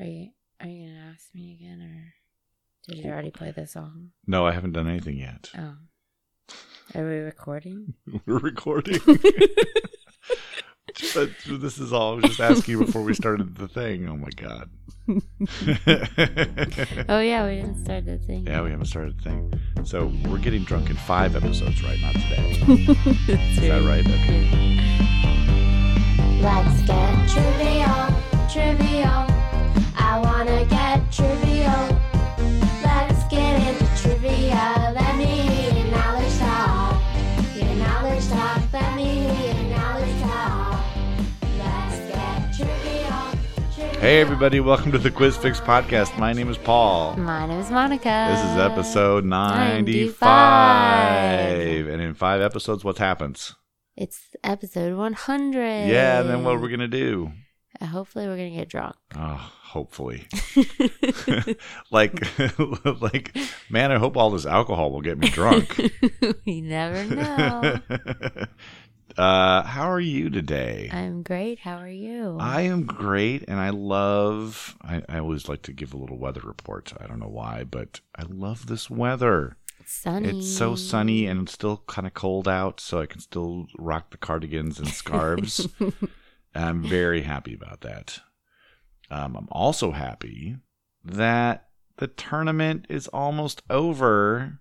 Are you are you gonna ask me again, or did you already play the song? No, I haven't done anything yet. Oh, are we recording? We're recording. but this is all I was just asking before we started the thing. Oh my god. oh yeah, we didn't start the thing. Yeah, we haven't started the thing. So we're getting drunk in five episodes, right? Not today. Is that right? Okay. Let's get trivial, trivial. I wanna get trivial. Let's get into trivia. Let me hear your knowledge talk. Your knowledge talk. Let me hear your knowledge talk. Let's get trivial. trivial. Hey everybody, welcome to the Quiz Fix podcast. My name is Paul. My name is Monika. This is episode 95. 95. And in five episodes, what happens? It's episode 100. Yeah, and then what we're going to do? Hopefully, we're gonna get drunk. Oh, hopefully. like, like, man, I hope all this alcohol will get me drunk. we never know. uh, how are you today? I'm great. How are you? I am great, and I love. I, I always like to give a little weather report. I don't know why, but I love this weather. It's sunny. It's so sunny and it's still kind of cold out, so I can still rock the cardigans and scarves. I'm very happy about that. Um, I'm also happy that the tournament is almost over.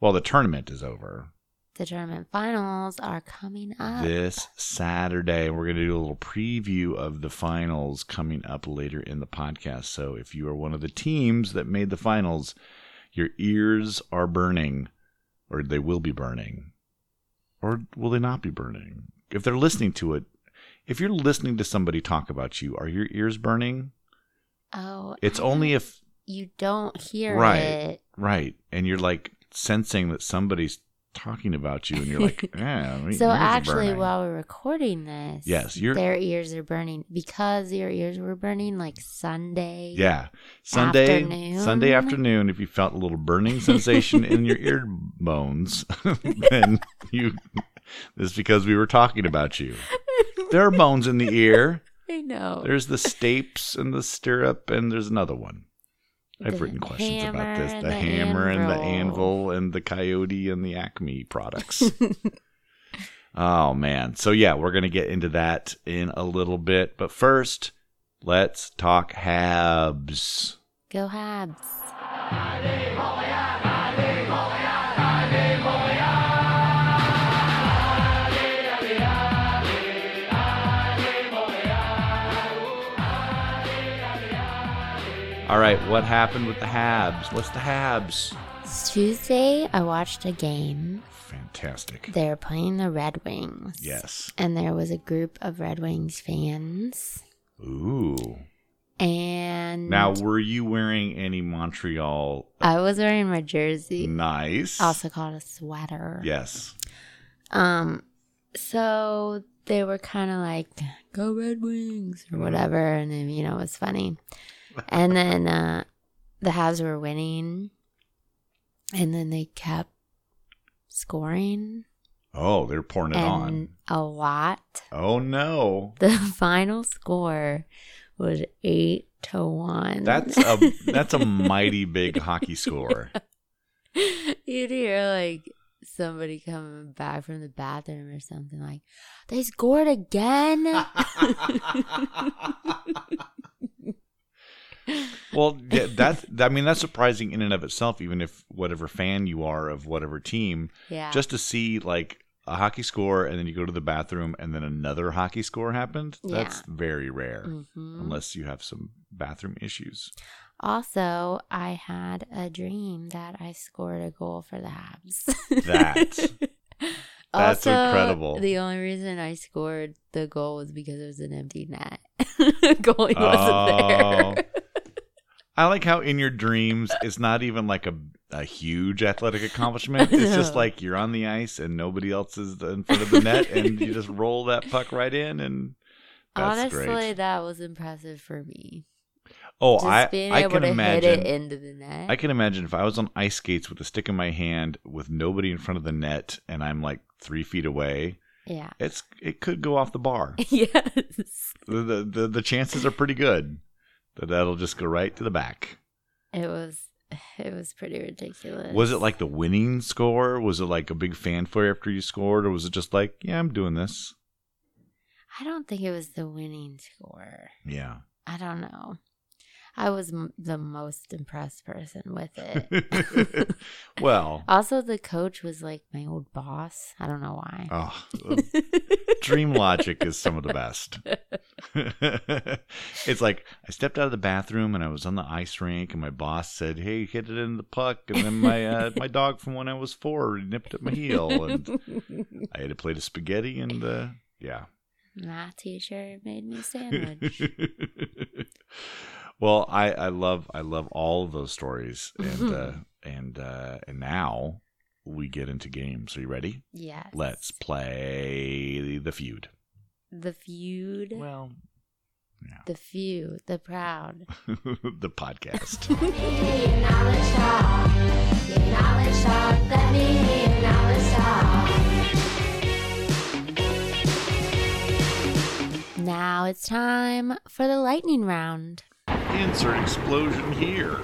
Well, the tournament is over The tournament finals are coming up. this Saturday. We're going to do a little preview of the finals coming up later in the podcast. So if you are one of the teams that made the finals, your ears are burning, or they will be burning, or will they not be burning? If they're listening to it, if you're listening to somebody talk about you, are your ears burning? oh, It's I only if you don't hear Right. it. right, and you're like sensing that somebody's talking about you, and you're like, yeah. So actually, burning." while we're recording this, Yes, you're- their ears are burning because your ears were burning like Sunday. Yeah. Sunday Afternoon. Sunday afternoon, if you felt a little burning sensation in your ear bones, then you this is because we were talking about you. There are bones in the ear. I know. There's the stapes and the stirrup, and there's another one. I've The written questions about this. The the hammer and the anvil. anvil and the coyote and the Acme products. oh man. So yeah, we're gonna get into that in a little bit. But first, let's talk Habs. Go Habs. All right, what happened with the Habs? What's the Habs? Tuesday, I watched a game. Fantastic. They're playing the Red Wings. Yes. And there was a group of Red Wings fans. Ooh. And Now, were you wearing any Montreal? I was wearing my jersey, Nice. also called a sweater. Yes. Um, so they were kind of like, "Go Red Wings" or whatever, and then you know it was funny. And then uh, the Habs were winning, and then they kept scoring Oh, they're pouring it and on. a lot. Oh no. The final score was eight to one. That's a that's a mighty big hockey score. You'd hear like somebody coming back from the bathroom or something like, "They scored again." Well, yeah, that's I mean that's surprising in and of itself. Even if whatever fan you are of whatever team, yeah, just to see like a hockey score and then you go to the bathroom and then another hockey score happened. That's very rare, Mhm. unless you have some bathroom issues. Also, I had a dream that I scored a goal for the Habs. That- that's Also, incredible. The only reason I scored the goal was because it was an empty net. Goalie wasn't there. I like how in your dreams it's not even like a a huge athletic accomplishment. It's just like you're on the ice and nobody else is in front of the net, and you just roll that puck right in, and Honestly, great. that was impressive for me. Oh, Just I being I able can to imagine. hit it into the net. I can imagine if I was on ice skates with a stick in my hand with nobody in front of the net and I'm like three feet away. yeah. It's it could go off the bar. yes. the, the the the chances are pretty good. That that'll just go right to the back. It was it was pretty ridiculous. Was it like the winning score? Was it like a big fanfare after you scored, or was it just like, yeah, I'm doing this? I don't think it was the winning score. Yeah. I don't know. I was m- the most impressed person with it. well, also, the coach was like my old boss. I don't know why. oh, Dream Logic is some of the best. it's like I stepped out of the bathroom and I was on the ice rink, and my boss said, "Hey, hit it in the puck," and then my uh, my dog from when I was four nipped at my heel, and I had to play the spaghetti, and uh, yeah. That teacher made me a sandwich. Well, I, I love I love all of those stories, and uh, and uh, and now we get into games. Are you ready? yes. Let's play the feud. The feud. Well, the feud. The proud. the podcast. Let me hear your knowledge talk. Your knowledge talk. Let me hear your knowledge talk. Now it's time for the lightning round. Insert explosion here.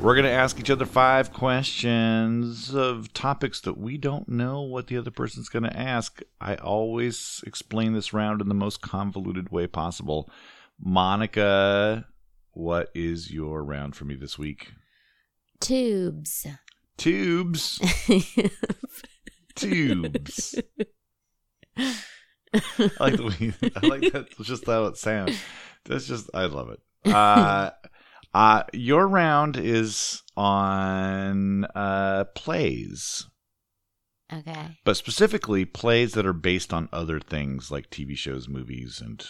We're going to ask each other five questions of topics that we don't know what the other person's going to ask. I always explain this round in the most convoluted way possible. Monika, what is your round for me this week? Tubes. Tubes. Tubes. I like the way I like that. Just how it sounds. That's just I love it. Uh, uh, your round is on uh, plays, okay. but specifically plays that are based on other things like TV shows, movies, and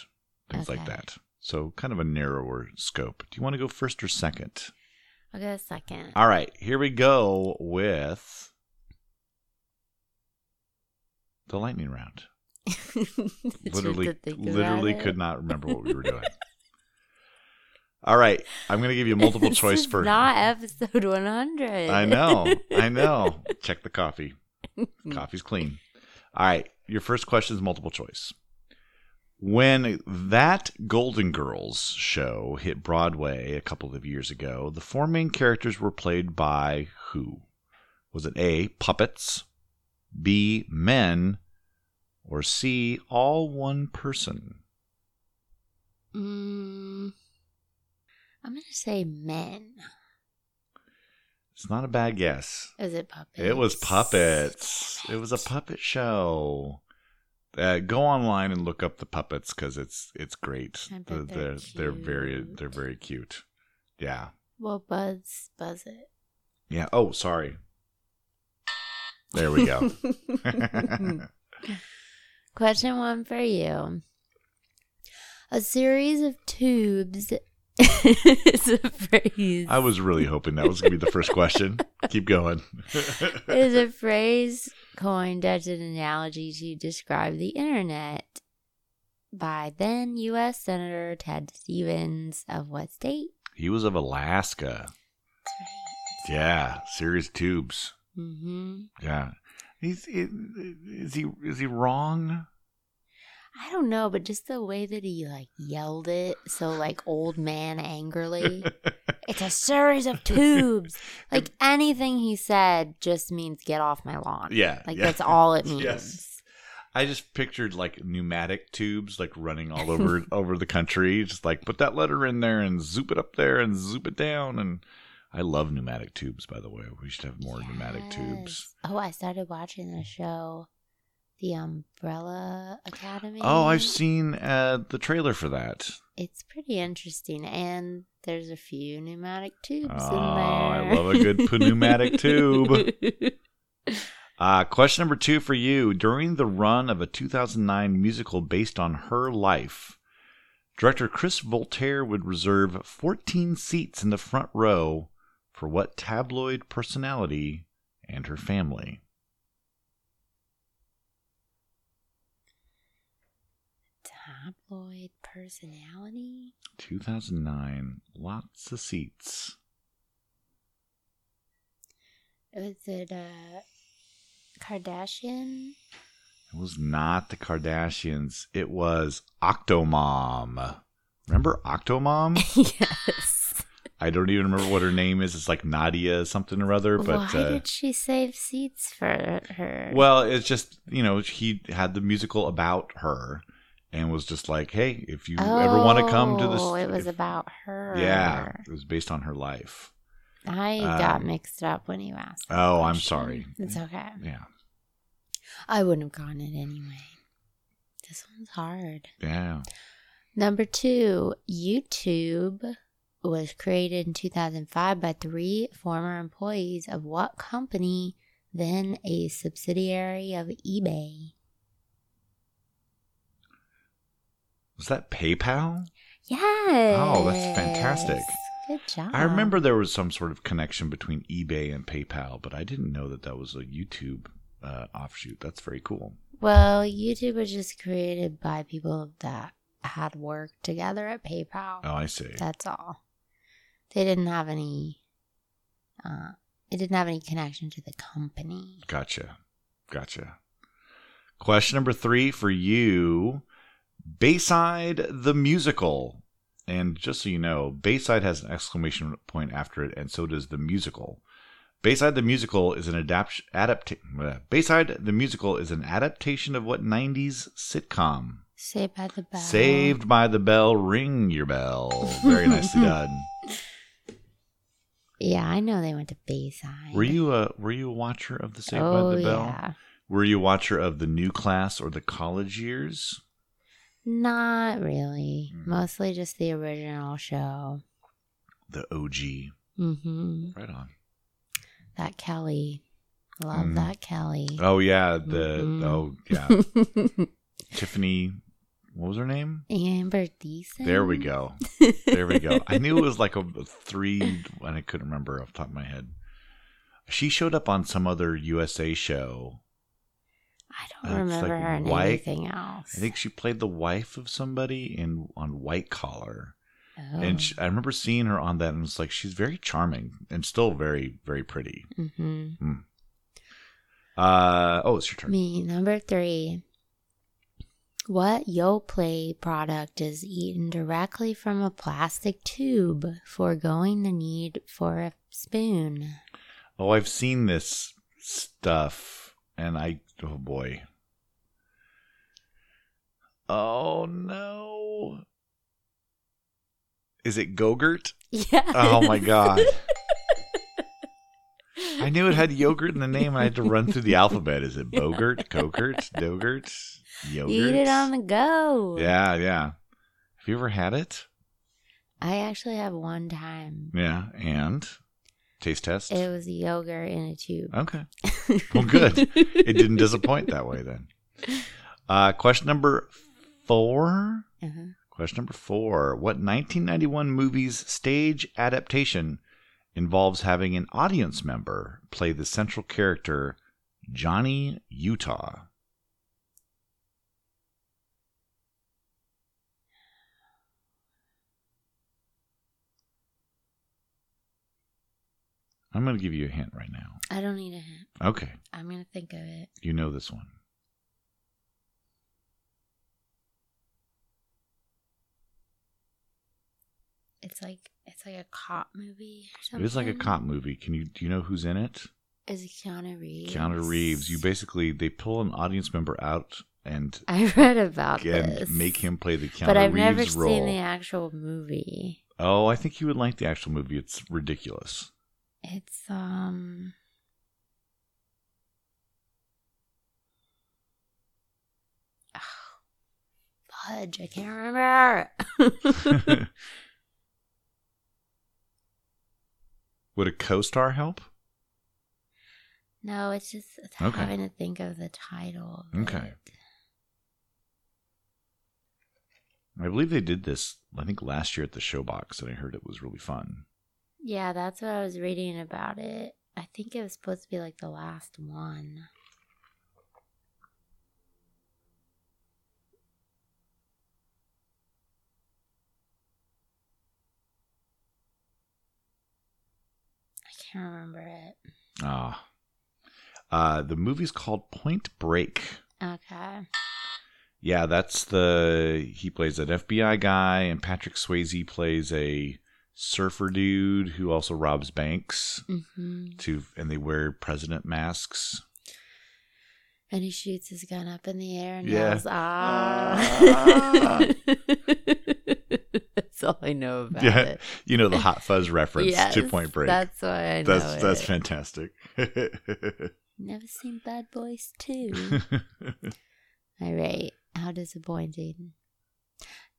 things like that. So kind of a narrower scope. Do you want to go first or second? I'll go second. All right, here we go with the lightning round. Did you have literally to think about literally could not remember what we were doing. All right, I'm going to give you a multiple This choice for not episode 100. I know. I know. Check the coffee. Coffee's clean. All right, your first question is multiple choice. When that Golden Girls show hit Broadway a couple of years ago, the four main characters were played by who? Was it A, puppets, B, men, or C, all one person? Mm, I'm going to say men. It's not a bad guess. Is it puppets? It was puppets. It was a puppet show. Uh, go online and look up the puppets because it's it's great. The- they're they're they're very they're very cute. Yeah, Well, Buzz, Buzz it. yeah. Oh, sorry. There we go. Question one for you. A series of tubes is a phrase. I was really hoping that was gonna be the first question. Keep going. is a phrase coined as an analogy to describe the internet by then U.S. Senator Ted Stevens of what state? he was of Alaska. Yeah, series tubes. Mm-hmm. Yeah. He's is he is he wrong? I don't know, but just the way that he like yelled it, so like old man angrily. it's a series of tubes. Like anything he said just means get off my lawn. Yeah, Like yeah. that's all it means. Yes. I just pictured like pneumatic tubes like running all over over the country. Just like put that letter in there and zoop it up there and zoop it down. And I love pneumatic tubes, by the way. We should have more pneumatic tubes. Oh, I started watching the show, The Umbrella Academy. Oh, I've seen uh, the trailer for that. It's pretty interesting, and there's a few pneumatic tubes Oh, in there. I love a good pneumatic tube. Uh, question number two for you. During the run of a 2009 musical based on her life, director Chris Voltaire would reserve 14 seats in the front row for what tabloid personality and her family? Tabloid personality. 2009, lots of seats. Was it uh, Kardashian? It was not the Kardashians. It was Octomom. Remember Octomom? yes. I don't even remember what her name is. It's like Nadia something or other. But Why uh, did she save seats for her? well, it's just you know he had the musical about her, and was just like, hey, if you ever want to come to this, Oh, it was if- about her. yeah, it was based on her life. I got Um, mixed up when you asked. Oh, I'm sorry. It's okay. Yeah, I wouldn't have gotten it anyway. This one's hard. yeah. Number two, YouTube was created in 2005 by three former employees of what company, then a subsidiary of eBay? Was that PayPal? Yes. Oh, that's fantastic. Good job. I remember there was some sort of connection between eBay and PayPal, but I didn't know that that was a YouTube uh, offshoot. That's very cool. Well, YouTube was just created by people that had worked together at PayPal. Oh, I see. That's all. They didn't have any. Uh, it didn't have any connection to the company. Gotcha. Gotcha. Question number three for you Bayside the Musical. And just so you know, Bayside has an exclamation point after it, and so does the musical. Bayside the Musical is an adapt adaptation. Bayside the Musical is an adaptation of what 90s sitcom? Saved by the Bell. Saved by the Bell. Ring your bell. Very nicely done. Yeah, I know they went to Bayside. Were you a Were you a watcher of the Saved oh, by the Bell? yeah. Were you a watcher of the new class or the college years? Not really. Mm. Mostly just the original show. The OG. hmm Right on. That Kelly. Love Mm. that Kelly. Oh yeah, the Mhm. oh yeah, Tiffany. What was her name? Amber Thiessen. There we go. There we go. I knew it was like a, three, and I couldn't remember off the top of my head. She showed up on some other USA show. I don't Uh, remember like her in white- anything else. I think she played the wife of somebody in on White Collar, Oh. and she, I remember seeing her on that, and it's like she's very charming and still very very pretty. hmm Uh oh, it's your turn. Me, number three. What Yoplait product is eaten directly from a plastic tube, foregoing the need for a spoon? Oh, I've seen this stuff, and I oh boy. Oh no. Is it Gogurt? Yeah. Oh my god. I knew it had yogurt in the name and I had to run through the alphabet. Is it Bogurt, Gogurt, Dogurt, Yogurt? Eat it on the go. Yeah, yeah. Have you ever had it? I actually have one time. Yeah, and taste test. It was yogurt in a tube. Okay. Well, good. it didn't disappoint that way then. Uh, question number four. Uh-huh. Question number four. What 1991 movie's stage adaptation involves having an audience member play the central character, Johnny Utah? I'm going to give you a hint right now. I don't need a hint. Okay. I'm gonna think of it. You know this one. It's like it's like a cop movie or something. is like a cop movie. Can you do you know who's in it? Is it Keanu Reeves? Keanu Reeves. You basically they pull an audience member out and I read about and this. make him play the Keanu Reeves role. but I've Reeves never role. seen the actual movie. Oh, I think you would like the actual movie. It's ridiculous. It's um fudge, I can't remember. Would a co-star help? no, it's just it's Okay. having to think of the title. of Okay. it. I believe they did this. I think last year at the Showbox, and I heard it was really fun. Yeah, that's what I was reading about it. I think it was supposed to be like the last one. I can't remember it. Ah, uh, the movie's called Point Break. Okay. Yeah, that's the he plays an FBI guy, and Patrick Swayze plays a surfer dude who also robs banks. hmm To and they wear president masks. And he shoots his gun up in the air and Yeah. yells, "Ah!" Ah. that's all I know about Yeah, it. you know the Hot Fuzz reference Yes, to Point Break. That's why I know that's that's fantastic. Never seen Bad Boys 2. All right. How disappointing.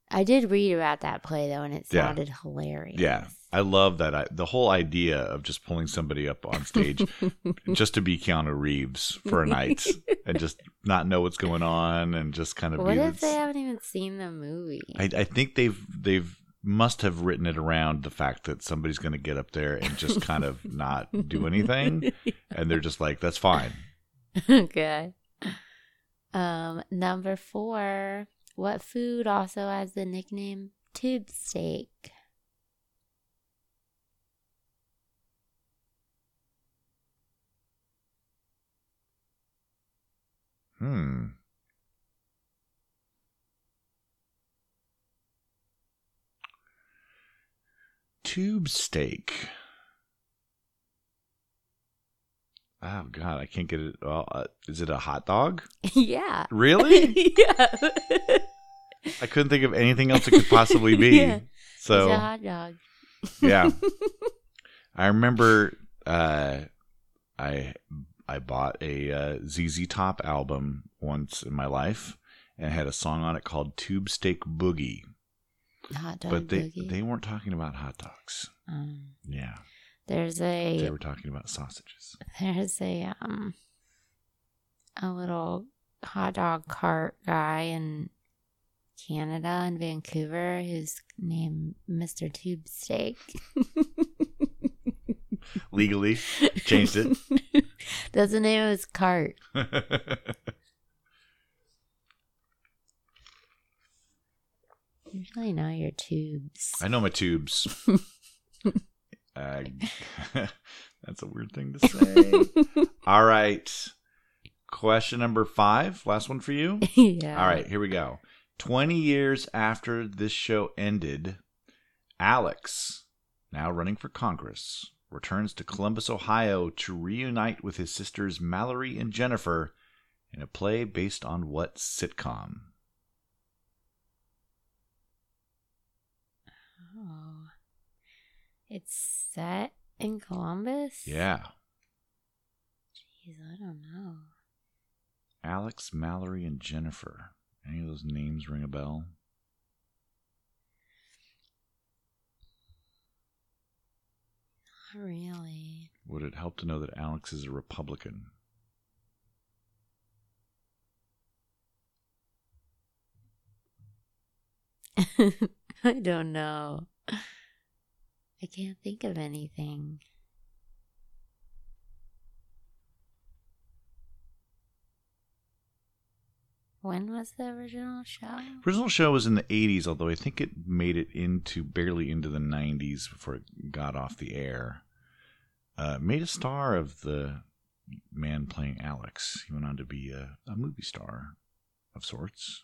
I did read about that play though, and it Yeah. sounded hilarious. yeah, I love that. I, the whole idea of just pulling somebody up on stage just to be Keanu Reeves for a night and just not know what's going on and just kind of what be if this- they haven't even seen the movie? I, I think they've they've must have written it around the fact that somebody's going to get up there and just kind of not do anything, and they're just like, "That's fine." okay. Um, number four. What food also has the nickname tube steak? Hmm. Tube steak. Oh God, I can't get it. Well, uh, is it a hot dog? yeah. Really? yeah. I couldn't think of anything else it could possibly be. Yeah. So it's a hot dog. yeah i remember uh i i bought a uh, zz top album once in my life and had a song on it called tube steak boogie Hot dog but they boogie. they weren't talking about hot dogs um, yeah there's a. they were talking about sausages there's a um a little hot dog cart guy in Canada in Vancouver who's named Mr. Tube Steak. legally changed it That's the name of his cart. You really know your tubes. i know my tubes uh, that's a weird thing to say all right question number five last one for you yeah. All right, here we go. 20 years after this show ended, Alex, now running for Congress, returns to Columbus, Ohio to reunite with his sisters Mallory and Jennifer in a play based on what sitcom? It's set in Columbus? Yeah. Jeez, I don't know. Alex, Mallory, and Jennifer. Any of those names ring a bell? Not really. Would it help to know that Alex is a Republican? I don't know. I can't think of anything. When was the original show? Original show was in the 80s, although I think it made it into barely into the 90s before it got off the air. Uh, made a star of the man playing Alex. He went on to be a, a movie star of sorts.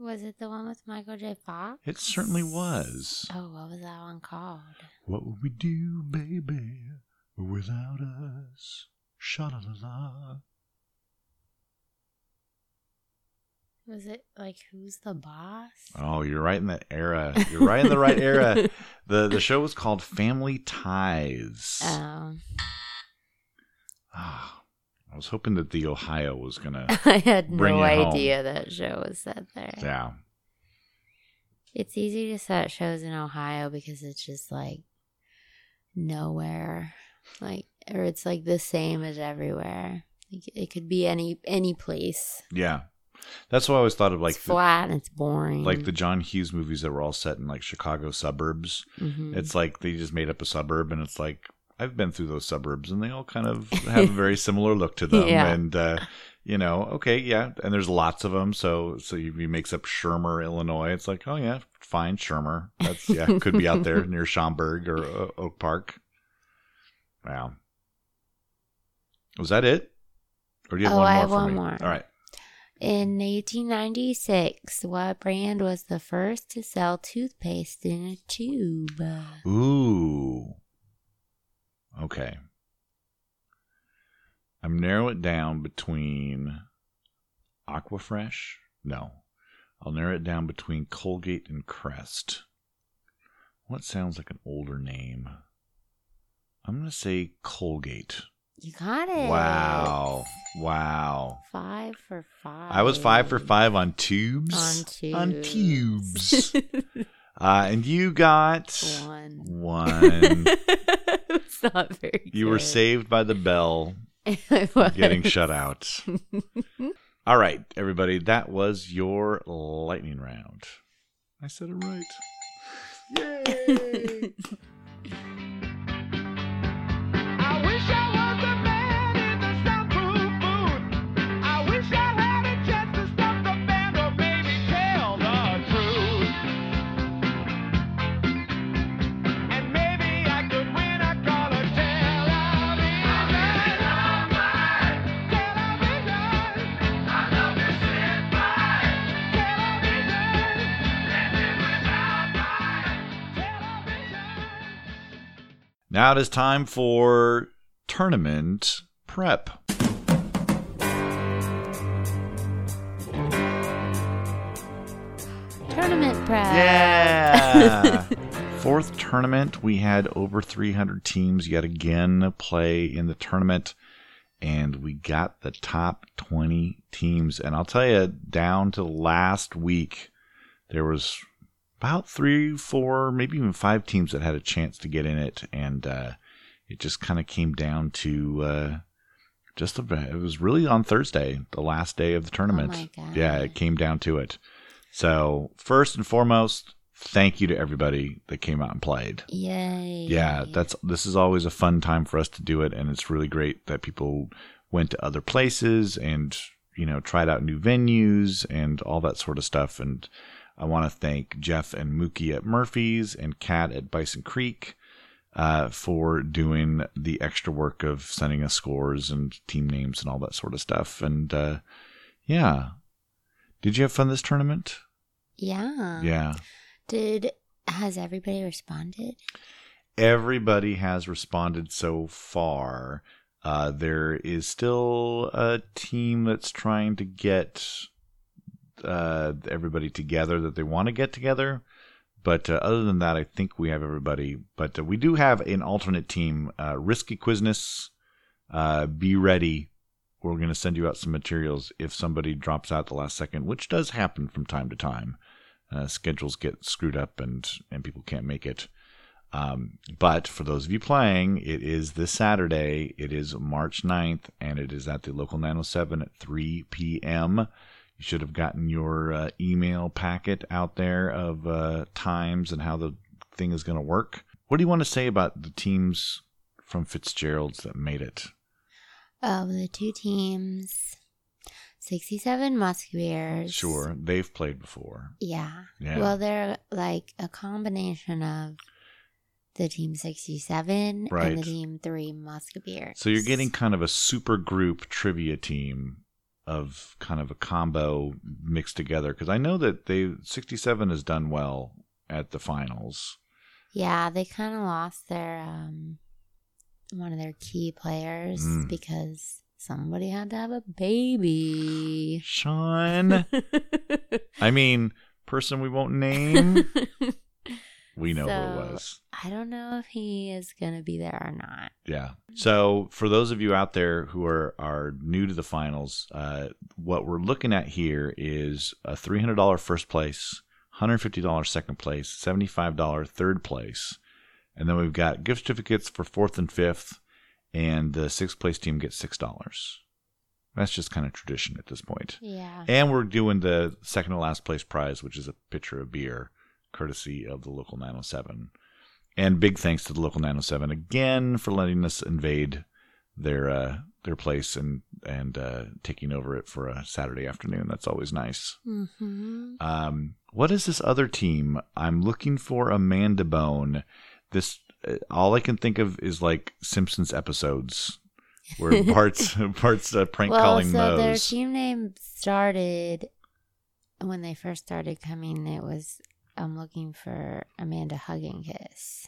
Was it the one with Michael J. Fox? It certainly was. Oh, what was that one called? What would we do, baby, without us? Sha la la la. Was it like Who's the Boss? Oh, you're right in that era. You're right in the right era. The the show was called Family Ties. Um, Ah, I was hoping that the Ohio was gonna. I had no it home. idea that show was set there. yeah, It's easy to set shows in Ohio because it's just like nowhere, like or it's like the same as everywhere. Like, it could be any any place. yeah. That's what I always thought of, like it's the, flat and it's boring. like the John Hughes movies that were all set in like Chicago suburbs. Mhm. It's like they just made up a suburb, and it's like I've been through those suburbs, and they all kind of have a very similar look to them. Yeah. And uh, you know, okay, yeah, and there's lots of them. So so he makes up Shermer, Illinois. It's like, oh yeah, fine, Shermer. That's yeah, could be out there near Schaumburg or uh, Oak Park. Wow. Was that it? Or do you have Oh, one I more have for one me? more. All right. In 1896, what brand was the first to sell toothpaste in a tube? Ooh. Okay. I'm narrow it down between Aquafresh. No. I'll narrow it down between Colgate and Crest. What sounds like an older name? I'm going to say Colgate. You got it. Wow. Wow. Five for five. I was five for five on tubes. On tubes. On tubes. uh, and you got One. one. it's not very You were saved by the bell I was. getting shut out. All right, everybody, that was your lightning round. I said it right. Yay! Now it is time for tournament prep. Tournament prep. Yeah. Fourth tournament, we had over 300 teams yet again play in the tournament, and we got the top 20 teams. And I'll tell you, down to last week, there was about three, four, maybe even five teams that had a chance to get in it, and uh, it just kind of came down to. Uh, just about, it was really on Thursday, the last day of the tournament. God. Yeah, it came down to it. So, first and foremost, thank you to everybody that came out and played. Yay. Yeah, that's this is always a fun time for us to do it and it's really great that people went to other places and, you know, tried out new venues and all that sort of stuff and I want to thank Jeff and Mookie at Murphy's and Kat at Bison Creek uh, for doing the extra work of sending us scores and team names and all that sort of stuff. And uh, yeah, did you have fun this tournament? Yeah. Yeah. Did has everybody responded? everybody has responded so far. Uh, there is still a team that's trying to get uh, everybody together that they want to get together. But uh, other than that, I think we have everybody. But uh, we do have an alternate team, uh, Risky Quizness. Uh, be ready. We're going to send you out some materials if somebody drops out the last second, which does happen from time to time. Uh, schedules get screwed up and, and people can't make it. Um, but for those of you playing, it is this Saturday. It is March 9th, and it is at the local 907 at 3 p.m. You should have gotten your uh, email packet out there of uh, times and how the thing is going to work. What do you want to say about the teams from Fitzgerald's that made it? Of the two teams, 67 Musketeers. Sure, they've played before. Yeah. Yeah. Well, they're like a combination of the Team 67 Right. and the Team 3 Musketeers. So you're getting kind of a super group trivia team of kind of a combo mixed together because I know that they 67 has done well at the finals. Yeah, they kind of lost their um one of their key players Mm. because somebody had to have a baby. Sean, I mean, person we won't name, we know who it was. I don't know if he is gonna be there or not. Yeah. So for those of you out there who are are new to the finals, uh, what we're looking at here is a three hundred dollar first place, hundred fifty dollars second place, seventy five dollar third place, and then we've got gift certificates for fourth and fifth, and the sixth place team gets six dollars. That's just kind of tradition at this point. Yeah. And we're doing the second to last place prize, which is a pitcher of beer, courtesy of the local 907. And big thanks to the local 907 again for letting us invade their uh, their place and and uh, taking over it for a Saturday afternoon. That's always nice. Mm-hmm. Um, what is this other team? I'm looking for Amanda Bone. This uh, all I can think of is like Simpsons episodes where Bart's Bart's uh, prank well, calling so their team name started when they first started coming. It was I'm looking for Amanda Hug and Kiss,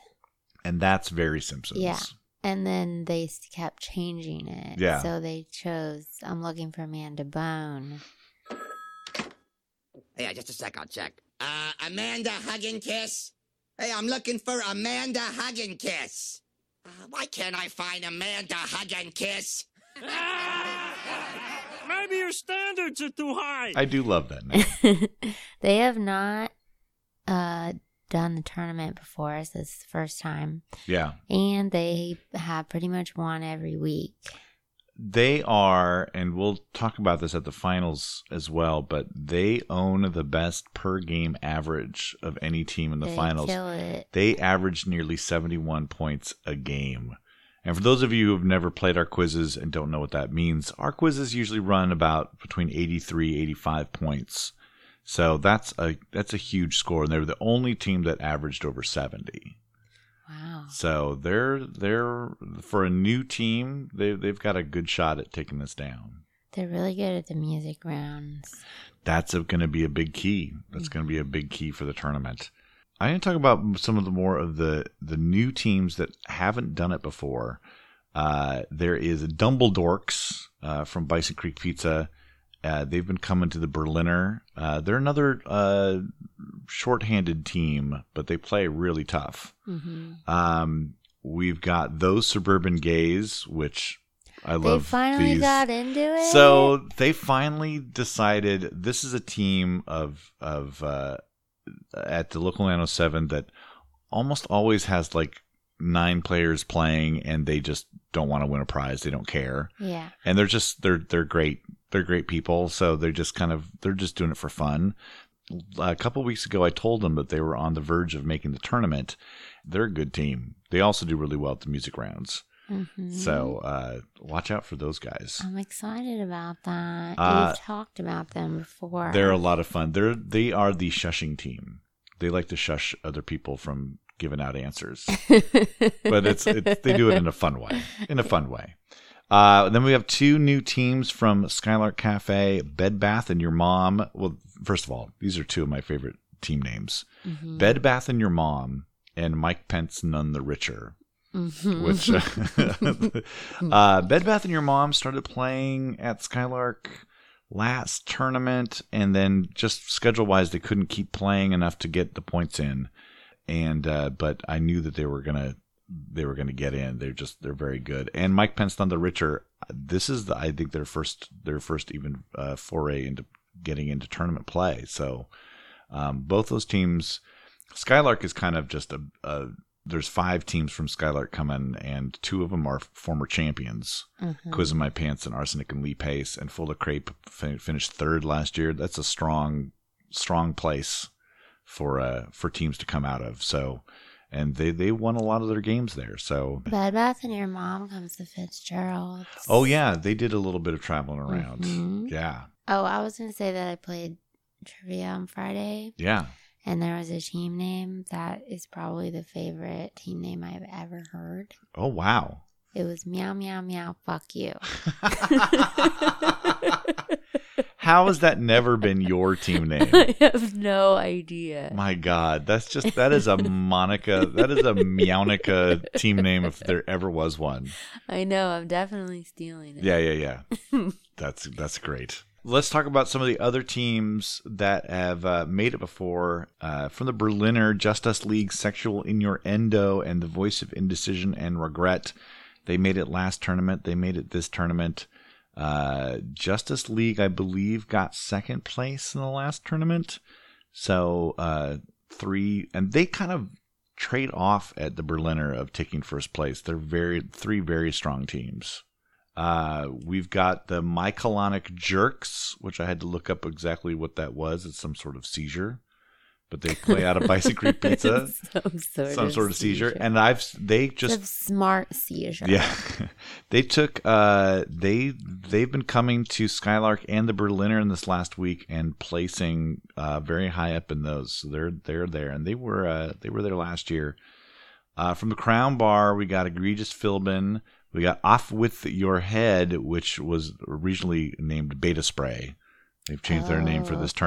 and that's very Simpsons. Yeah. and then they kept changing it. Yeah. So they chose I'm looking for Amanda Bone. Yeah, just a sec, I'll check. Uh, Amanda Hug and Kiss? Hey, I'm looking for Amanda Hug and Kiss. Uh, why can't I find Amanda Hug and Kiss? Maybe your standards are too high. I do love that name. they have not uh, done the tournament before. So this is the first time, yeah. and they have pretty much won every week. They are, and we'll talk about this at the finals as well, but they own the best per game average of any team in the they finals. kill it. They average nearly 71 points a game. And for those of you who have never played our quizzes and don't know what that means, our quizzes usually run about between 83, 85 points. So that's a that's a huge score, and they're the only team that averaged over 70. Wow. So they're they're for a new team, they they've got a good shot at taking this down. They're really good at the music rounds. That's going to be a big key. That's going to be a big key for the tournament. I'm going to talk about some of the more of the the new teams that haven't done it before. Uh, there is Dumbledorks uh, from Bison Creek Pizza. Uh, they've been coming to the Berliner. Uh, they're another uh, shorthanded team, but they play really tough. hmm Um, we've got those suburban gays, which I They love. finally these. got into it. So they finally decided this is a team of of uh, at the local 907 that almost always has like nine players playing, and they just don't want to win a prize. They don't care, yeah, and they're just they're they're great. They're great people, so they're just kind of they're just doing it for fun. A couple weeks ago, I told them that they were on the verge of making the tournament. They're a good team. They also do really well at the music rounds. hmm So uh, watch out for those guys. I'm excited about that. Uh, You've talked about them before. They're a lot of fun. They're they are the shushing team. They like to shush other people from giving out answers, but it's, it's they do it in a fun way. In a fun way. Uh, then we have two new teams from Skylark Cafe, Bed Bath and Your Mom. Well, first of all, these are two of my favorite team names: Mhm. Bed Bath and Your Mom and Mike Pence, none the richer. Mhm. which uh, Bed Bath and Your Mom started playing at Skylark last tournament, and then just schedule wise, they couldn't keep playing enough to get the points in. And uh, but I knew that they were gonna they were gonna get in. They're just they're very good. And Mike Pence, none the richer. This is the, I think their first their first even uh, foray into getting into tournament play. So um, both those teams. Skylark is kind of just a, a there's five teams from Skylark coming, and two of them are former champions. Mhm. Quiz in My Pants and Arsenic and Lee Pace, and Full of Crepe fin- finished third last year. That's a strong, strong place for uh for teams to come out of. So, and they they won a lot of their games there. So, Bed Bath and Your Mom comes to Fitzgerald. oh yeah, they did a little bit of traveling around. Mhm. Yeah, Oh, I was gonna say that I played trivia on Friday, yeah. and there was a team name that is probably the favorite team name I've ever heard. Oh wow. It was meow meow meow. Fuck you. How has that never been your team name? I have no idea. My God, that's just that is a Monika, that is a Meownica team name if there ever was one. I know. I'm definitely stealing it. Yeah, yeah, yeah. that's that's great. Let's talk about some of the other teams that have uh, made it before. Uh, from the Berliner Justice League, Sexual Innuendo, and the Voice of Indecision and Regret. They made it last tournament. They made it this tournament. Uh, Justice League, I believe, got second place in the last tournament. So uh, three, and they kind of trade off at the Berliner of taking first place. They're very three very strong teams. Uh, we've got the myoclonic jerks, which I had to look up exactly what that was. It's some sort of seizure, but they play out of Bison Creek Pizza, some sort some of sort of seizure. And I've they just a smart seizure. yeah, they took uh they they've been coming to Skylark and the Berliner in this last week and placing uh very high up in those. So they're they're there and they were uh they were there last year. Uh, from the Crown Bar, we got Egregious Philbin, We got Off With Your Head, which was originally named Beta Spray. They've changed their name for Oh, this okay.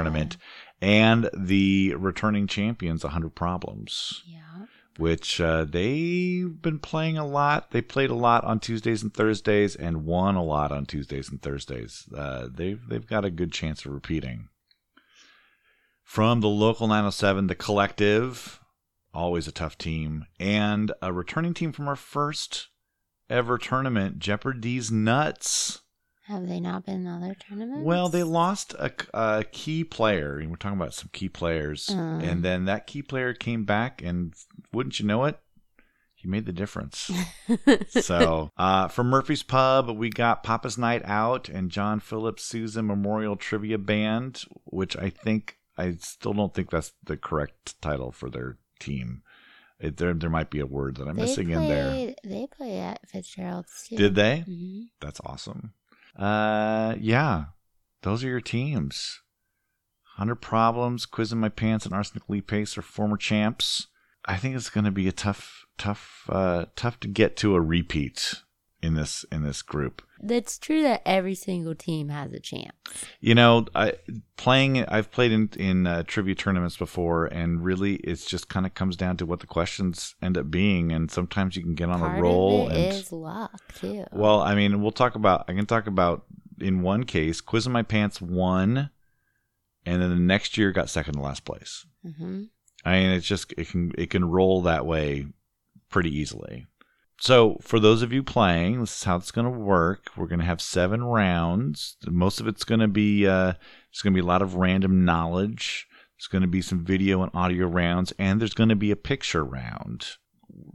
And the returning champions, 100 Problems, Yeah. which uh, they've been playing a lot. They played a lot on Tuesdays and Thursdays and won a lot on Tuesdays and Thursdays. Uh, they've, they've got a good chance of repeating. From the local 907, the collective, always a tough team, and a returning team from our first ever tournament, Jeopardy's Nuts. Have they not been in other tournaments? Well, they lost a, a key player, and we're talking about some key players, Uh. and then that key player came back, and wouldn't you know it, he made the difference. so, uh, from Murphy's Pub, we got Papa's Night Out and John Philip Sousa Memorial Trivia Band, which I think I still don't think that's the correct title for their team. It, there, there might be a word that I'm They missing in there. They play at Fitzgerald's too. Did they? hmm That's awesome. Uh, yeah, those are your teams. Hundred problems, quizzing my pants, and arsenic Lee Pace are former champs. I think it's going to be a tough, tough, uh, tough to get to a repeat in this in this group. It's true that every single team has a chance. You know, I playing. I've played in in uh, trivia tournaments before, and really, it's just kind of comes down to what the questions end up being, and sometimes you can get on Part a roll. of it and is luck too. Well, I mean, we'll talk about. I can talk about in one case, quiz in my pants won, and then the next year got second to last place. hmm I mean, it's just it can it can roll that way pretty easily. So for those of you playing, this is how it's going to work. We're going to have seven rounds. Most of it's going to be uh, it's going to be a lot of random knowledge. There's going to be some video and audio rounds, and there's going to be a picture round.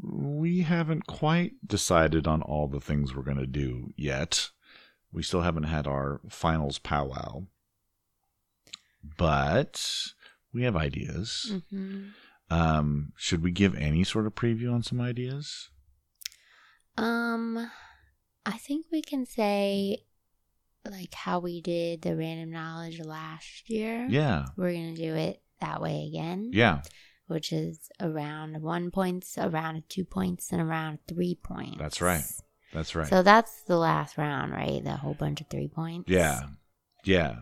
We haven't quite decided on all the things we're going to do yet. We still haven't had our finals powwow, but we have ideas. hmm Um, should we give any sort of preview on some ideas? Um, I think we can say like how we did the random knowledge last year. Yeah, We're gonna do it that way again. yeah, Which is around one points, around two points, and around three points. That's right. that's right. So that's the last round, right? The whole bunch of three points. yeah, yeah,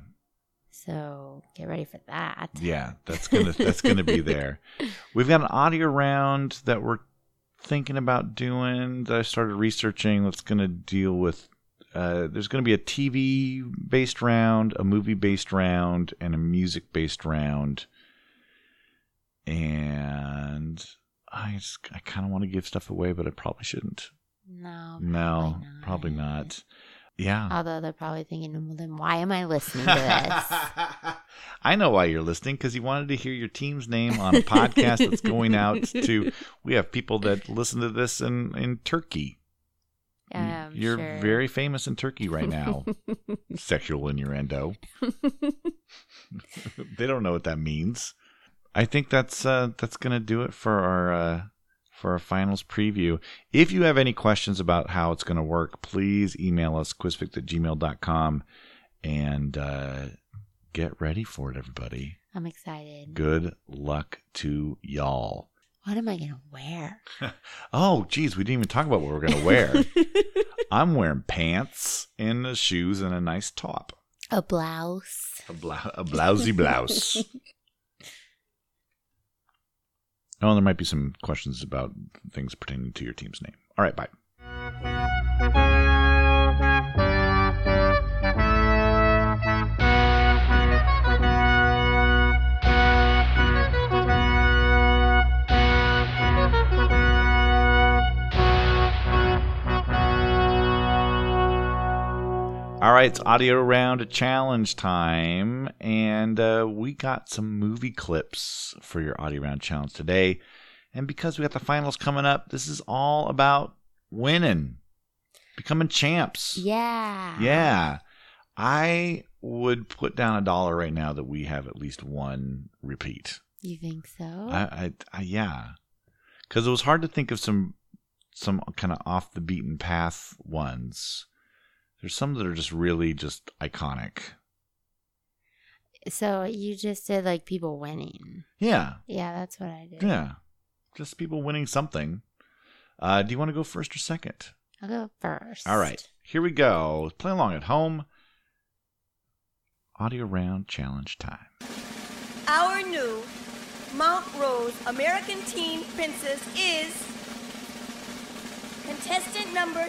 So get ready for that. yeah. That's gonna that's gonna be there. We've got an audio round that we're thinking about doing. That I started researching. That's gonna deal with. Uh, there's going to be a TV based round, a movie based round, and a music based round. And I just, I kind of want to give stuff away, but I probably shouldn't. No. No, probably not. Yeah. Although they're probably thinking, well, then why am I listening to this? I know why you're listening because you wanted to hear your team's name on a podcast that's going out to. We have people that listen to this in in Turkey. Yeah, I'm you're sure. very famous in Turkey right now. Sexual innuendo. they don't know what that means. I think that's uh, that's gonna do it for our uh, for our finals preview. If you have any questions about how it's gonna work, please email us quizfix at gmail.com and uh, get ready for it, everybody. I'm excited. Good luck to y'all. What am I gonna wear? Oh, geez, we didn't even talk about what we're gonna wear. I'm wearing pants and shoes and a nice top. A blouse. A, blou- a blousy blouse. oh, there might be some questions about things pertaining to your team's name. All right, bye. All right, it's audio round challenge time, and uh, we got some movie clips for your audio round challenge today. And because we got the finals coming up, this is all about winning, becoming champs. Yeah. Yeah. I would put down a dollar right now that we have at least one repeat. You think so? I, I, I yeah, because it was hard to think of some some kind of off the beaten path ones. There's some that are just really just iconic. so you just did like people winning. Yeah, Yeah, that's what I did. yeah, just people winning something. Uh, do you want to go first or second? I'll go first. All right, here we go. Play along at home. Audio round challenge time. Our new Mount Rose American Teen Princess is contestant number.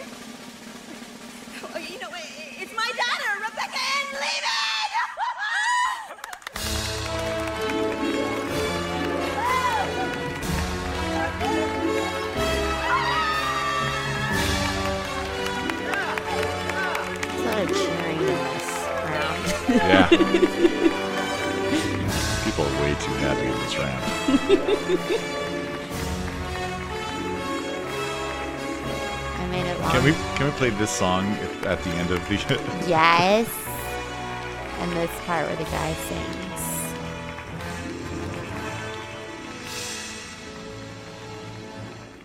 Oh, you know, it's my daughter, Rebecca Ann Sort of cheering this round. Yeah. People are way too happy in this round. I made it long. Can we can we play this song at- at the end of the? Yes. And this part where the guy sings.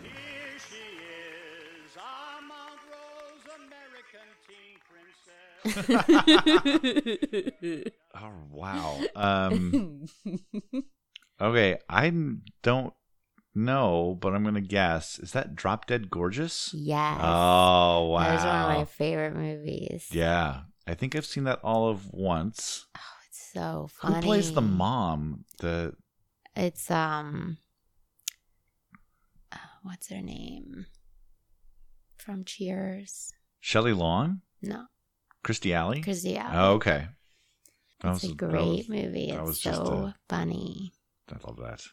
Here she is, Mount Rose American teen princess. oh wow. Um. Okay, I don't know, but I'm gonna guess. Is that Drop Dead Gorgeous? Yes. Oh wow. That was one of my favorite movies. Yeah, I think I've seen that all of once. Oh, it's so funny. Who plays the mom? The It's um uh, what's her name? From Cheers. Shelley Long, No. Christy Alley. Chrissy Alley. Oh, okay. That It's a was- that great was- movie. that It's was just so a- funny. I love that.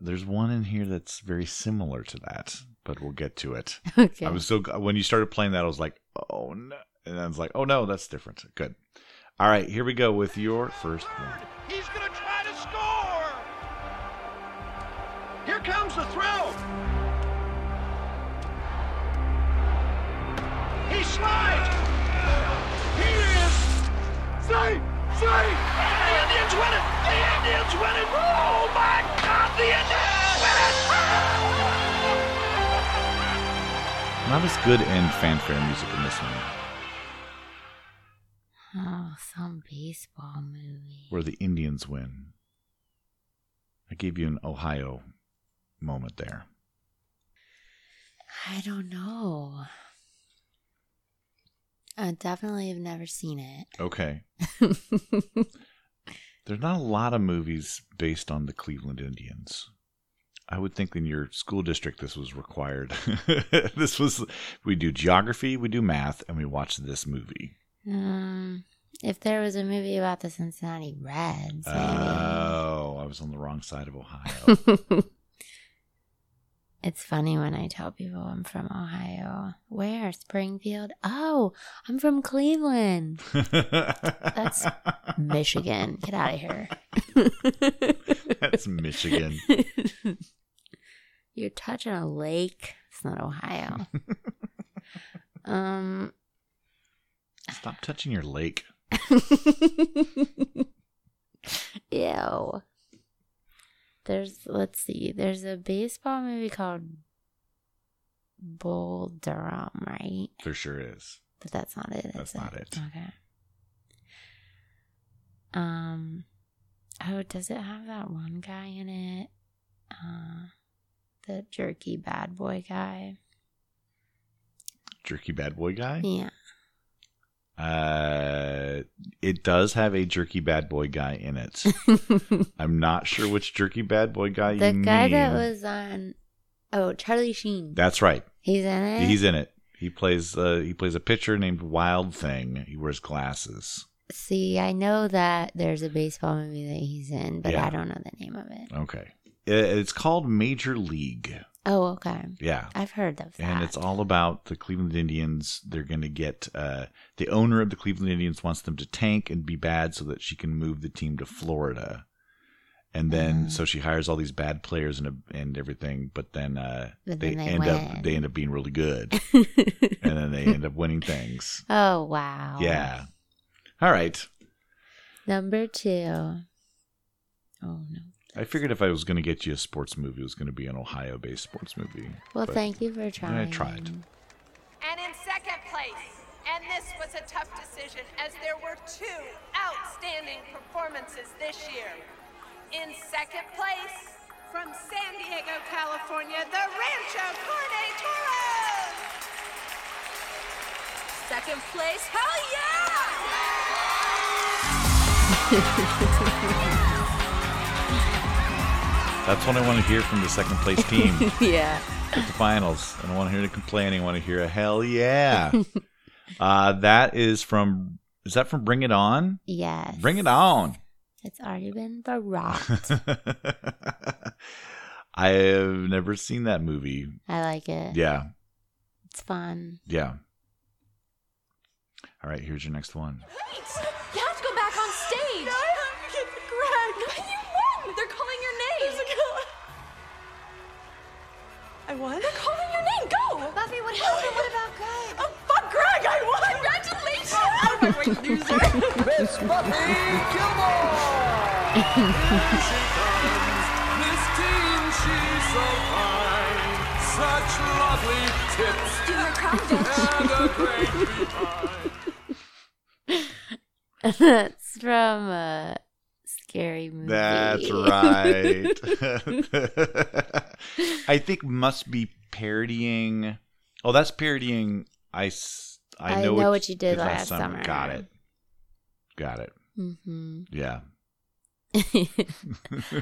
There's one in here that's very similar to that, but we'll get to it. Okay. I was so when you started playing that, I was like, oh no, and I was like, oh no, that's different. Good. All right, here we go with your first one. He's gonna try to score! Here comes the throw! He slides! He is safe! Safe! The Indians win it! The Indians win it! Oh my God! The! Not as good in fanfare music in this one, Oh, some baseball movie. where the Indians win. I gave you an Ohio moment there. I don't know. I definitely have never seen it. Okay. There's not a lot of movies based on the Cleveland Indians. I would think in your school district this was required. this was we do geography, we do math, and we watch this movie. um, if there was a movie about the Cincinnati Reds, maybe. Oh, I was on the wrong side of Ohio. it's funny when I tell people I'm from Ohio. Where? Springfield? Oh, I'm from Cleveland. That's Michigan. Get out of here. That's Michigan. You're touching a lake. It's not Ohio. um, Stop touching your lake. ew. There's let's see. There's a baseball movie called Bull Durham, right? There sure is. But that's not it. That's not it. Okay. Um. Oh, does it have that one guy in it? Uh, the jerky bad boy guy. Jerky bad boy guy. Yeah. Uh, it does have a jerky bad boy guy in it. I'm not sure which jerky bad boy guy the you guy that was on. Oh, Charlie Sheen. That's right. He's in it. He's in it. He plays. Uh, he plays a pitcher named Wild Thing. He wears glasses. See, I know that there's a baseball movie that he's in, but Yeah. I don't know the name of it. Okay. Uh, It's called Major League. Oh, okay. Yeah. I've heard of that. And it's all about the Cleveland Indians. They're going to get uh, the owner of the Cleveland Indians wants them to tank and be bad so that she can move the team to Florida. And then Mm. so she hires all these bad players and and everything, but then uh, But they, then they end win. up they end up being really good, and then they end up winning things. oh, wow. Yeah. All right. Number two. Oh, no. I figured if I was going to get you a sports movie, it was going to be an Ohio-based sports movie. Well, But thank you for trying. I tried. And in second place, and this was a tough decision as there were two outstanding performances this year. In second place, from San Diego, California, the Rancho Carne Toros. Second place, hell yeah! That's what I want to hear from the second place team yeah. at the finals. I don't want to hear any complaining. I want to hear a hell yeah. uh, that is from. Is that from Bring It On? Yes. Bring it on. It's already been brought. I have never seen that movie. I like it. Yeah, It's fun. yeah. All right, here's your next one. You have I won? They're calling your name. Go. Buffy, what happened? What about Greg? Oh, fuck Greg. I won. Congratulations. out of my way, loser. Miss Buffy Gilmore! Here she comes, Miss Teen, she's so fine. Such lovely tips Do her crown and a great. That's from a scary movie. That's right. I think must be parodying. Oh, that's parodying. I know, Know What You Did Last Summer. Got it. Got it. hmm Yeah.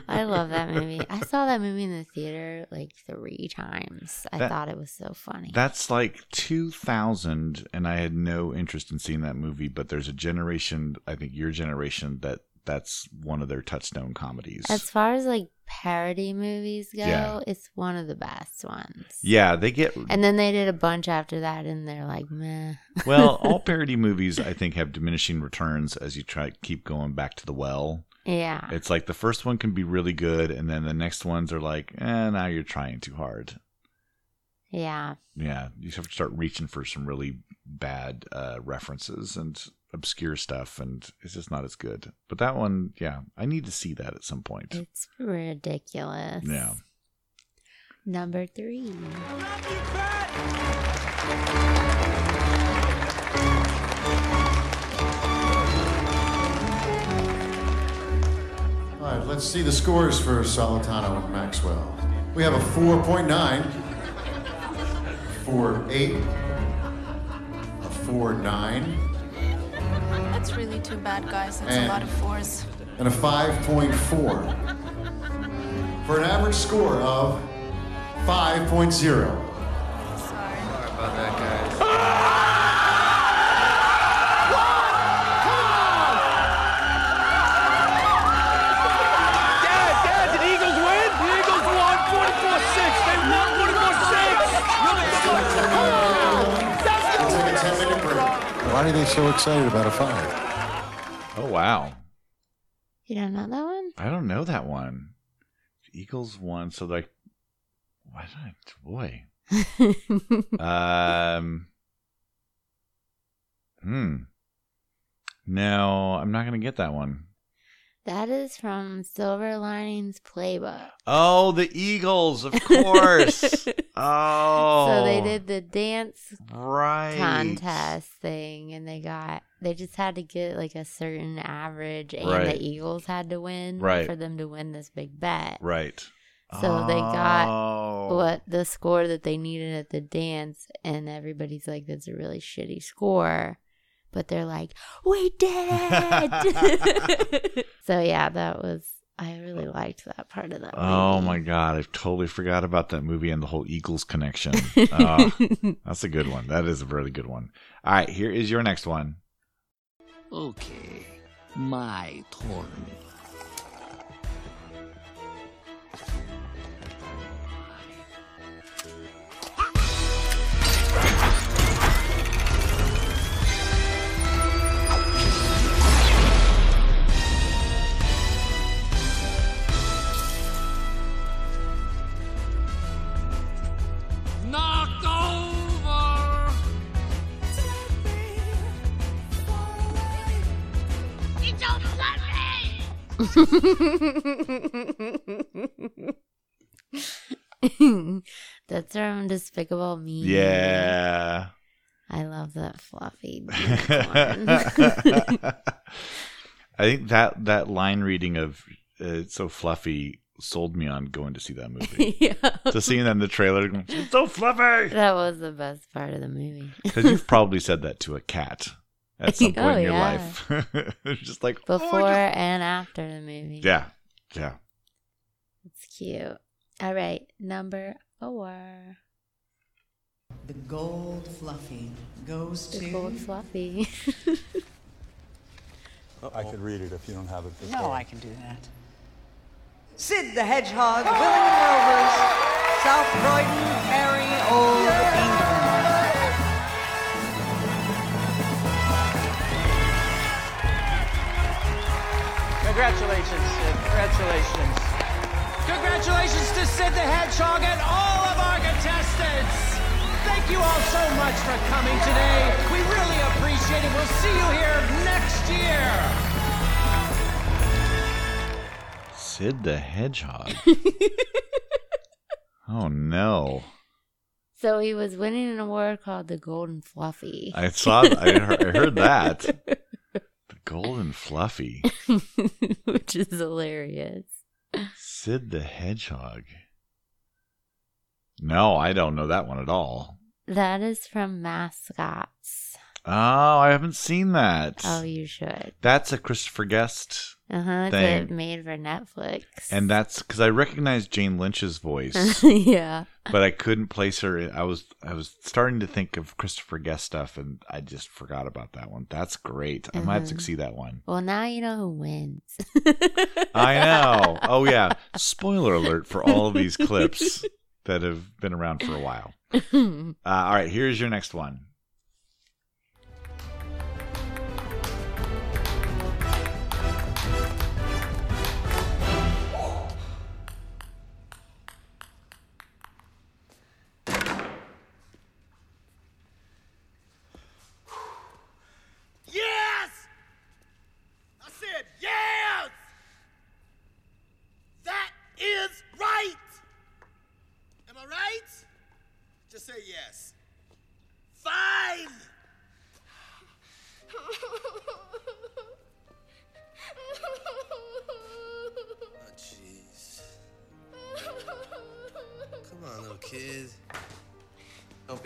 I love that movie. I saw that movie in the theater like three times. I That- thought it was so funny. That's like 2000, and I had no interest in seeing that movie. But there's a generation, I think your generation, that that's one of their touchstone comedies. as far as like parody movies go, Yeah. it's one of the best ones. yeah, they get And then they did a bunch after that, and they're like, meh. well. All parody movies, I think, have diminishing returns as you try keep going back to the well. yeah. It's like the first one can be really good, and then the next ones are like, eh, now you're trying too hard. Yeah. Yeah, you have to start reaching for some really bad uh, references and obscure stuff, and it's just not as good. But that one, yeah, I need to see that at some point. It's ridiculous. Yeah. Number three. All right, let's see the scores for Solitano and Maxwell. We have a 4.9, 4.8, a 4.9, That's really too bad, guys. That's And- a lot of fours. and a 5.4. For an average score of 5.0. Sorry. Dad, Why are they so excited about a five? Oh wow, You don't know that one? I don't know that one. Eagles won, so like, why did I? Boy, um, hmm. No, I'm not gonna get that one. That is from Silver Linings Playbook. Oh, the Eagles, of course. oh, So they oh. did the dance right contest thing and they got they just had to get like a certain average and Right. the Eagles had to win Right. for them to win this big bet. Right. So they got Oh. What the score that they needed at the dance and everybody's like that's a really shitty score. But they're like, "We did it." so yeah, that was I really liked that part of that. Oh movie. my god, I totally forgot about that movie and the whole Eagles connection. Oh, that's a good one. That is a really good one. All right, here is your next one. Okay, my turn. That's from Despicable Me. Yeah. I love that fluffy. I think that that line reading of uh, it's so fluffy sold me on going to see that movie. yeah. to seeing that in the trailer, it's so fluffy. That was the best part of the movie. Because you've probably said that to a cat at oh, some point Oh, in your yeah. life. It's just like "Oh, Before just-" and after the movie. Yeah, yeah. It's cute. All right, number four. The gold fluffy goes The to. The gold fluffy. I could read it if you don't have it. No, before. I can do that. Sid the Hedgehog, Willing Rovers, South Croydon, Perry, Old England. Congratulations, Sid. Congratulations. Congratulations to Sid the Hedgehog and all of our contestants. Thank you all so much for coming today. We really appreciate it. We'll see you here next year. Sid the Hedgehog. oh no! so he was winning an award called the Golden Fluffy. I saw. I heard, I heard that. Golden fluffy. which is hilarious. Sid the Hedgehog. No, I don't know that one at all. That is from Mascots. Oh, I haven't seen that. Oh, you should. That's a Christopher Guest Uh huh. thing. It's made for Netflix. And that's because I recognized Jane Lynch's voice, yeah. but I couldn't place her. in- I was I was starting to think of Christopher Guest stuff, and I just forgot about that one. That's great. I might have to Mhm. see that one. Well, now you know who wins. I know. Oh yeah. Spoiler alert for all of these clips that have been around for a while. Uh, all right, here's your next one.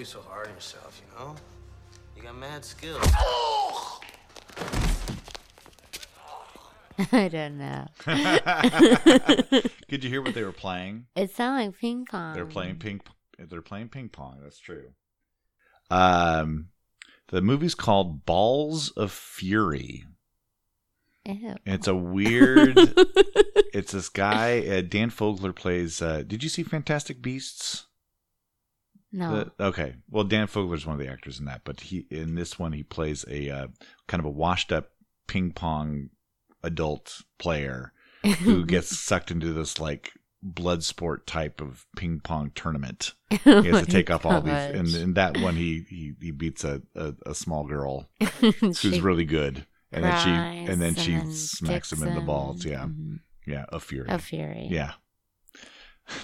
Be so hard on yourself, you know? You got mad skills. I don't know. Did you hear what they were playing? It sounded like ping pong. They're playing ping. They're playing ping pong. That's true. Um, the movie's called Balls of Fury. Ew. It's a weird. it's this guy. Uh, Dan Fogler plays. Uh, did you see Fantastic Beasts? No. The- okay. Well, Dan Fogler is one of the actors in that, but he in this one he plays a uh, kind of a washed-up ping pong adult player who gets sucked into this like blood sport type of ping pong tournament. He has to take off all these, and in that one he he, he beats a, a, a small girl who's really good, and then she and then she and smacks him in the balls. Yeah, Mhm. yeah, a fury. A fury. Yeah,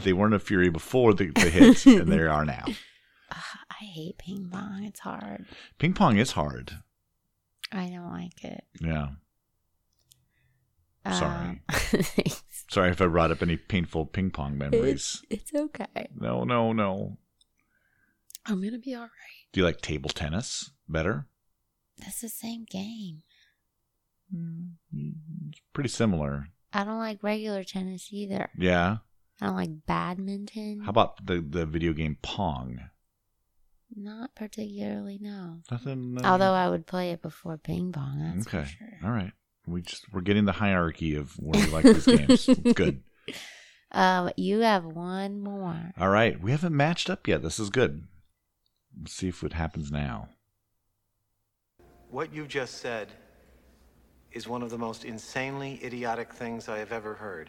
they weren't a fury before the, the hit, and they are now. I hate ping pong. It's hard. Ping pong is hard. I don't like it. Yeah. Sorry. Um, Sorry if I brought up any painful ping pong memories. it's, it's okay. No, no, no. I'm gonna be all right. Do you like table tennis better? That's the same game. It's pretty similar. I don't like regular tennis either. Yeah. I don't like badminton. How about the the video game Pong? Not particularly, no. Nothing. uh, Although I would play it before ping pong. That's okay. for sure. All right. We just we're getting the hierarchy of where we like these games. Good. Um, you have one more. All right. We haven't matched up yet. This is good. Let's see if it happens now. What you just said is one of the most insanely idiotic things I have ever heard.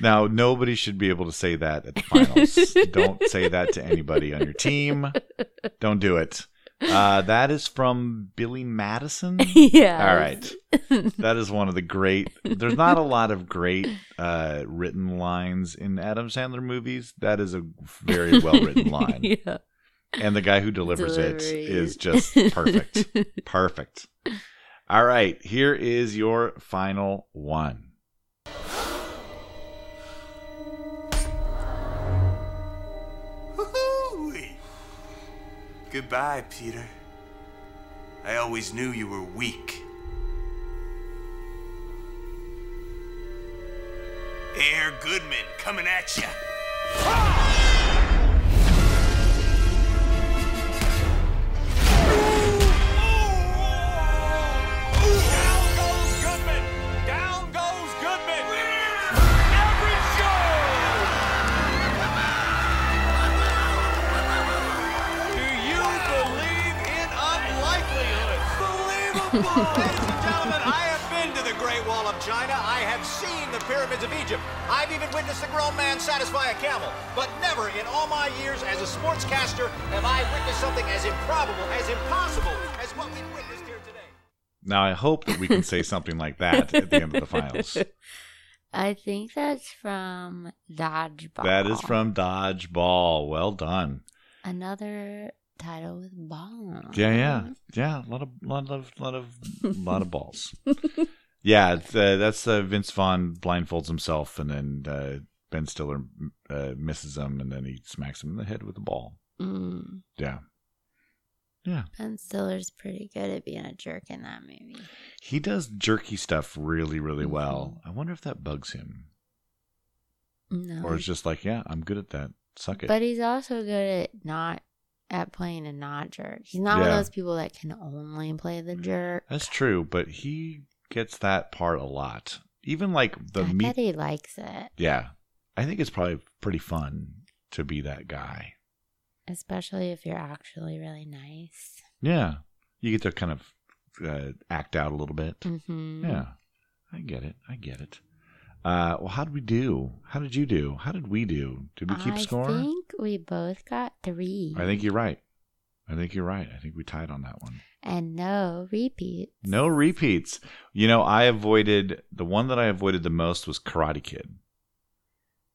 Now, nobody should be able to say that at the finals. Don't say that to anybody on your team. Don't do it. Uh, that is from Billy Madison. Yeah. All right. That is one of the great. There's not a lot of great uh, written lines in Adam Sandler movies. That is a very well written line. Yeah. And the guy who delivers it Delivery. is just perfect. perfect. All right. Here is your final one. Goodbye, Peter. I always knew you were weak. Air Goodman coming at you. Pyramids of Egypt. I've even witnessed a grown man satisfy a camel. But never in all my years as a sportscaster have I witnessed something as improbable, as impossible as what we've witnessed here today. Now, I hope that we can say something like that at the end of the finals. I think that's from Dodgeball. That is from Dodgeball. Well done. another title with ball. Yeah, yeah, yeah. A lot of, lot of, lot of, lot of balls. Yeah, it's, uh, that's uh, Vince Vaughn blindfolds himself, and then uh, Ben Stiller uh, misses him, and then he smacks him in the head with a ball. Mm. Yeah, yeah. Ben Stiller's pretty good at being a jerk in that movie. He does jerky stuff really, really Mm-hmm. well. I wonder if that bugs him, No. or it's just like, yeah, I'm good at that. Suck it. But he's also good at not at playing a not jerk. He's not one of those people that can only play the jerk. That's true, but he gets that part a lot. Even like the I meat. he likes it, Yeah, I think it's probably pretty fun to be that guy. especially if you're actually really nice. Yeah, you get to kind of uh, act out a little bit. Mhm. Yeah, I get it. I get it. Uh, well, how did we do? How did you do? How did we do? Did we keep scoring? I score? think we both got three. I think you're right. I think you're right. I think we tied on that one. and no repeat. No repeats. You know, I avoided the one that I avoided the most was Karate Kid.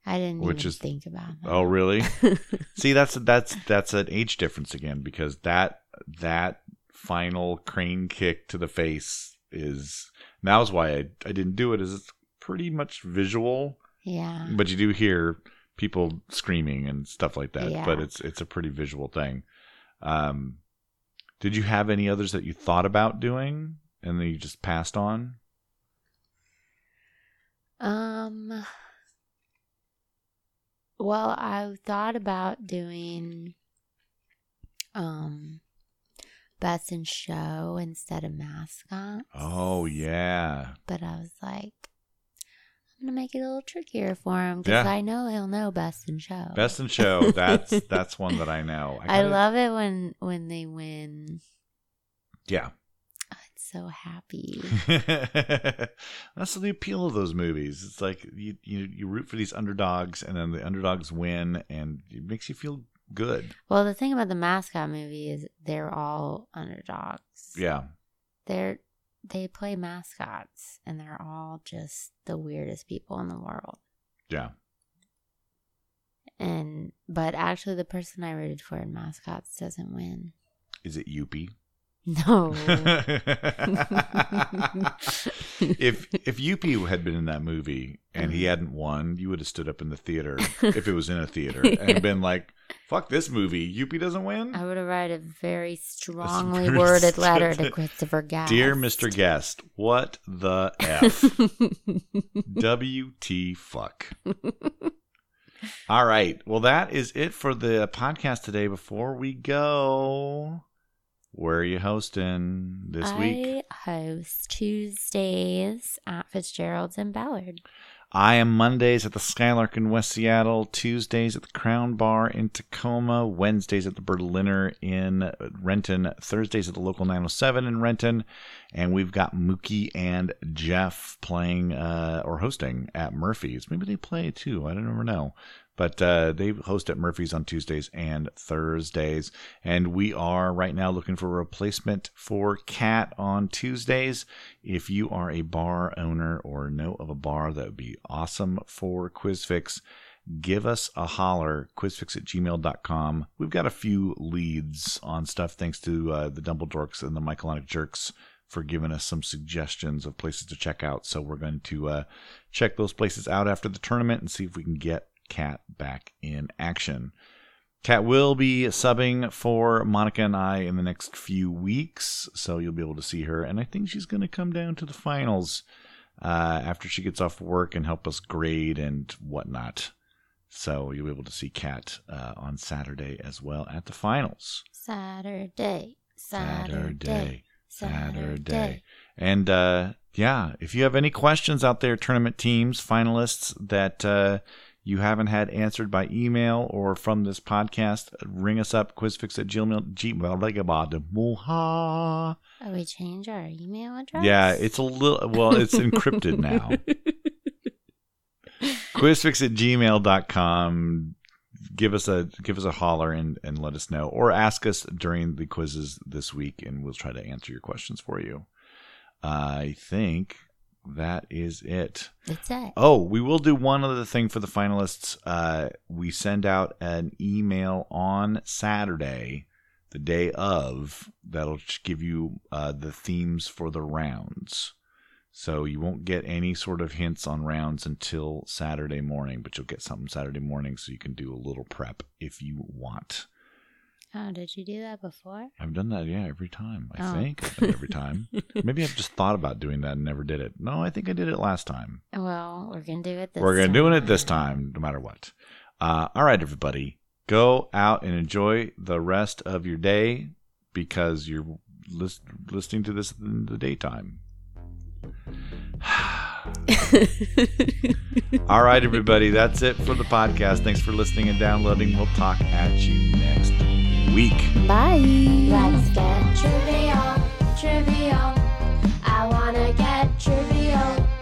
I didn't Which even is- think about that. Oh, really? See, that's that's that's an age difference again because that that final crane kick to the face is now is why I I didn't do it. Is it's pretty much visual, Yeah. but you do hear people screaming and stuff like that. yeah. But it's it's a pretty visual thing. Um, did you have any others that you thought about doing and then you just passed on? Um. Well, I thought about doing um best in show instead of mascot, Oh yeah, but I was like, I'm gonna make it a little trickier for him because Yeah. I know he'll know best in show. best in show. That's that's one that I know. I kinda- love it when when they win. Yeah. Oh, it's so happy. That's the appeal of those movies. It's like you, you you root for these underdogs, and then the underdogs win, and it makes you feel good. well, the thing about the mascot movie is they're all underdogs. Yeah, they're they play mascots and they're all just the weirdest people in the world. Yeah. and but actually the person i rooted for in mascots doesn't win. Is it Youppi? no. If if Youppi had been in that movie and he mm-hmm. hadn't won, you would have stood up in the theater if it was in a theater and been like, "Fuck this movie! Youppi doesn't win." i would have write a very strongly worded letter to christopher guest Dear Mr. Guest, what the F? WT fuck. All right. Well, that is it for the podcast today. Before we go, where are you hosting this I week? I host Tuesdays at Fitzgerald's in Ballard. I am Mondays at the Skylark in West Seattle, Tuesdays at the Crown Bar in Tacoma, Wednesdays at the Berliner in Renton, Thursdays at the local 907 in Renton, and we've got Mookie and Jeff playing uh, or hosting at Murphy's. Maybe they play too. I don't ever know. But uh, they host at Murphy's on Tuesdays and Thursdays. And we are right now looking for a replacement for Cat on Tuesdays. If you are a bar owner or know of a bar that would be awesome for QuizFix, give us a holler, quizfix at gmail.com. We've got a few leads on stuff thanks to uh, the Dumbledorks and the Myoclonic Jerks for giving us some suggestions of places to check out. So we're going to uh, check those places out after the tournament and see if we can get Cat back in action. Cat will be subbing for Monika and I in the next few weeks, so you'll be able to see her. And I think she's going to come down to the finals uh, after she gets off work and help us grade and whatnot. So you'll be able to see Cat uh, on Saturday as well at the finals. Saturday. Saturday. Saturday. Saturday. And uh, yeah, if you have any questions out there, tournament teams, finalists that uh, you haven't had answered by email or from this podcast, ring us up, quizfix at gmail. Oh, we change our email address? Yeah, it's a little, well, it's encrypted now. quizfix at gmail.com. Give us a give us a holler and, and let us know, or ask us during the quizzes this week, and we'll try to answer your questions for you. I think that is it. That's it. Oh, we will do one other thing for the finalists. Uh, we send out an email on Saturday, the day of, that'll give you uh, the themes for the rounds. So you won't get any sort of hints on rounds until Saturday morning, but you'll get something Saturday morning so you can do a little prep if you want. Oh, did you do that before? I've done that, yeah, every time. I Oh. think I've done it every time. Maybe I've just thought about doing that and never did it. No, I think I did it last time. Well, we're going to do it this We're going to doing it this time, no matter what. Uh, all right, everybody, go out and enjoy the rest of your day because you're lis- listening to this in the daytime. all right, everybody, that's it for the podcast. Thanks for listening and downloading. We'll talk at you next week. Bye. Let's get trivial, trivial. I wanna get trivial.